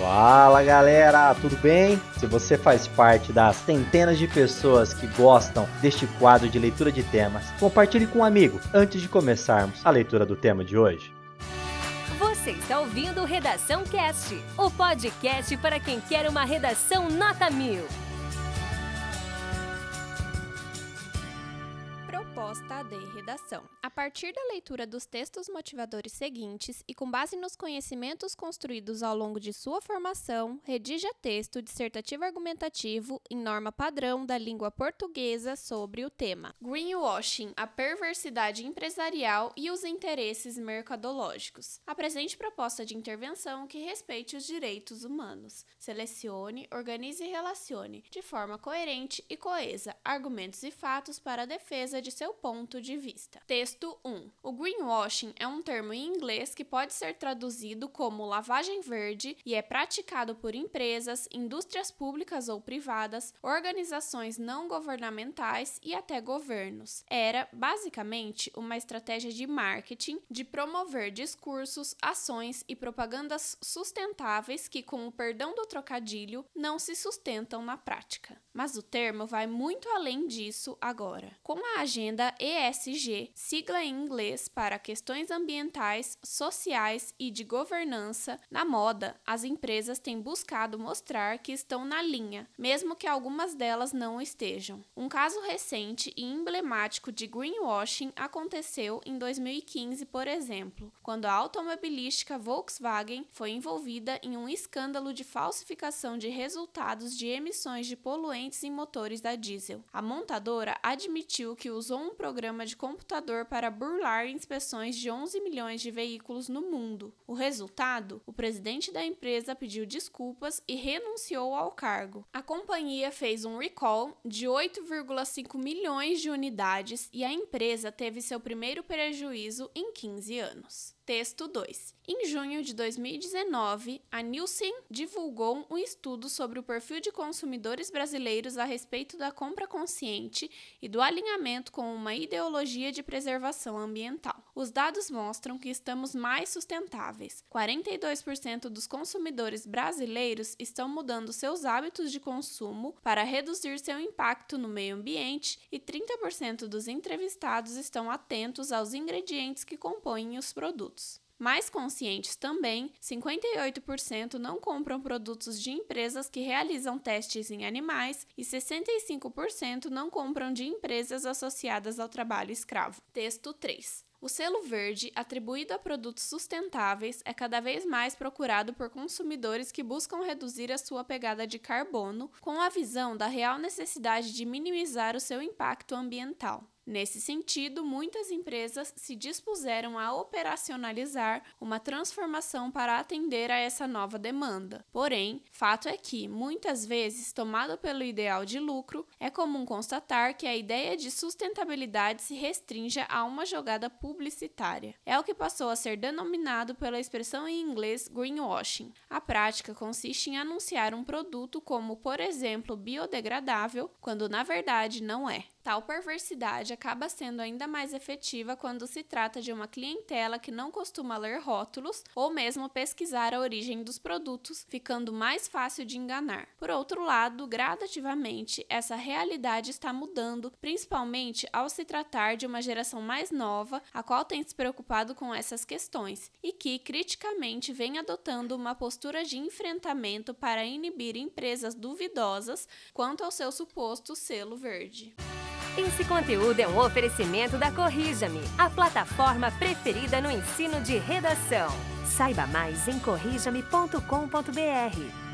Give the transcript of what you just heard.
Fala galera, tudo bem? Se você faz parte das centenas de pessoas que gostam deste quadro de leitura de temas, compartilhe com um amigo antes de começarmos a leitura do tema de hoje. Você está ouvindo Redação Cast, o podcast para quem quer uma redação nota mil. Proposta de redação. A partir da leitura dos textos motivadores seguintes e com base nos conhecimentos construídos ao longo de sua formação, redija texto dissertativo argumentativo em norma padrão da língua portuguesa sobre o tema Greenwashing, a perversidade empresarial e os interesses mercadológicos. Apresente proposta de intervenção que respeite os direitos humanos. Selecione, organize e relacione, de forma coerente e coesa, argumentos e fatos para a defesa de seu ponto de vista. Texto 1. O greenwashing é um termo em inglês que pode ser traduzido como lavagem verde e é praticado por empresas, indústrias públicas ou privadas, organizações não governamentais e até governos. Era, basicamente, uma estratégia de marketing de promover discursos, ações e propagandas sustentáveis que, com o perdão do trocadilho, não se sustentam na prática. Mas o termo vai muito além disso agora. Com a agenda ESG, sigla em inglês para questões ambientais, sociais e de governança, na moda, as empresas têm buscado mostrar que estão na linha, mesmo que algumas delas não estejam. Um caso recente e emblemático de greenwashing aconteceu em 2015, por exemplo, quando a automobilística Volkswagen foi envolvida em um escândalo de falsificação de resultados de emissões de poluentes em motores da diesel. A montadora admitiu que usou um programa de computador para burlar inspeções de 11 milhões de veículos no mundo. O resultado? O presidente da empresa pediu desculpas e renunciou ao cargo. A companhia fez um recall de 8,5 milhões de unidades e a empresa teve seu primeiro prejuízo em 15 anos. Texto 2. Em junho de 2019, a Nielsen divulgou um estudo sobre o perfil de consumidores brasileiros a respeito da compra consciente e do alinhamento com uma ideologia de preservação ambiental. Os dados mostram que estamos mais sustentáveis. 42% dos consumidores brasileiros estão mudando seus hábitos de consumo para reduzir seu impacto no meio ambiente e 30% dos entrevistados estão atentos aos ingredientes que compõem os produtos. Mais conscientes também, 58% não compram produtos de empresas que realizam testes em animais e 65% não compram de empresas associadas ao trabalho escravo. Texto 3. O selo verde, atribuído a produtos sustentáveis, é cada vez mais procurado por consumidores que buscam reduzir a sua pegada de carbono, com a visão da real necessidade de minimizar o seu impacto ambiental. Nesse sentido, muitas empresas se dispuseram a operacionalizar uma transformação para atender a essa nova demanda. Porém, fato é que, muitas vezes, tomado pelo ideal de lucro, é comum constatar que a ideia de sustentabilidade se restringe a uma jogada publicitária. É o que passou a ser denominado pela expressão em inglês greenwashing. A prática consiste em anunciar um produto como, por exemplo, biodegradável, quando na verdade não é. Tal perversidade acaba sendo ainda mais efetiva quando se trata de uma clientela que não costuma ler rótulos ou mesmo pesquisar a origem dos produtos, ficando mais fácil de enganar. Por outro lado, gradativamente, essa realidade está mudando, principalmente ao se tratar de uma geração mais nova, a qual tem se preocupado com essas questões e que, criticamente, vem adotando uma postura de enfrentamento para inibir empresas duvidosas quanto ao seu suposto selo verde. Esse conteúdo é um oferecimento da Corrija-me, a plataforma preferida no ensino de redação. Saiba mais em corrijame.com.br.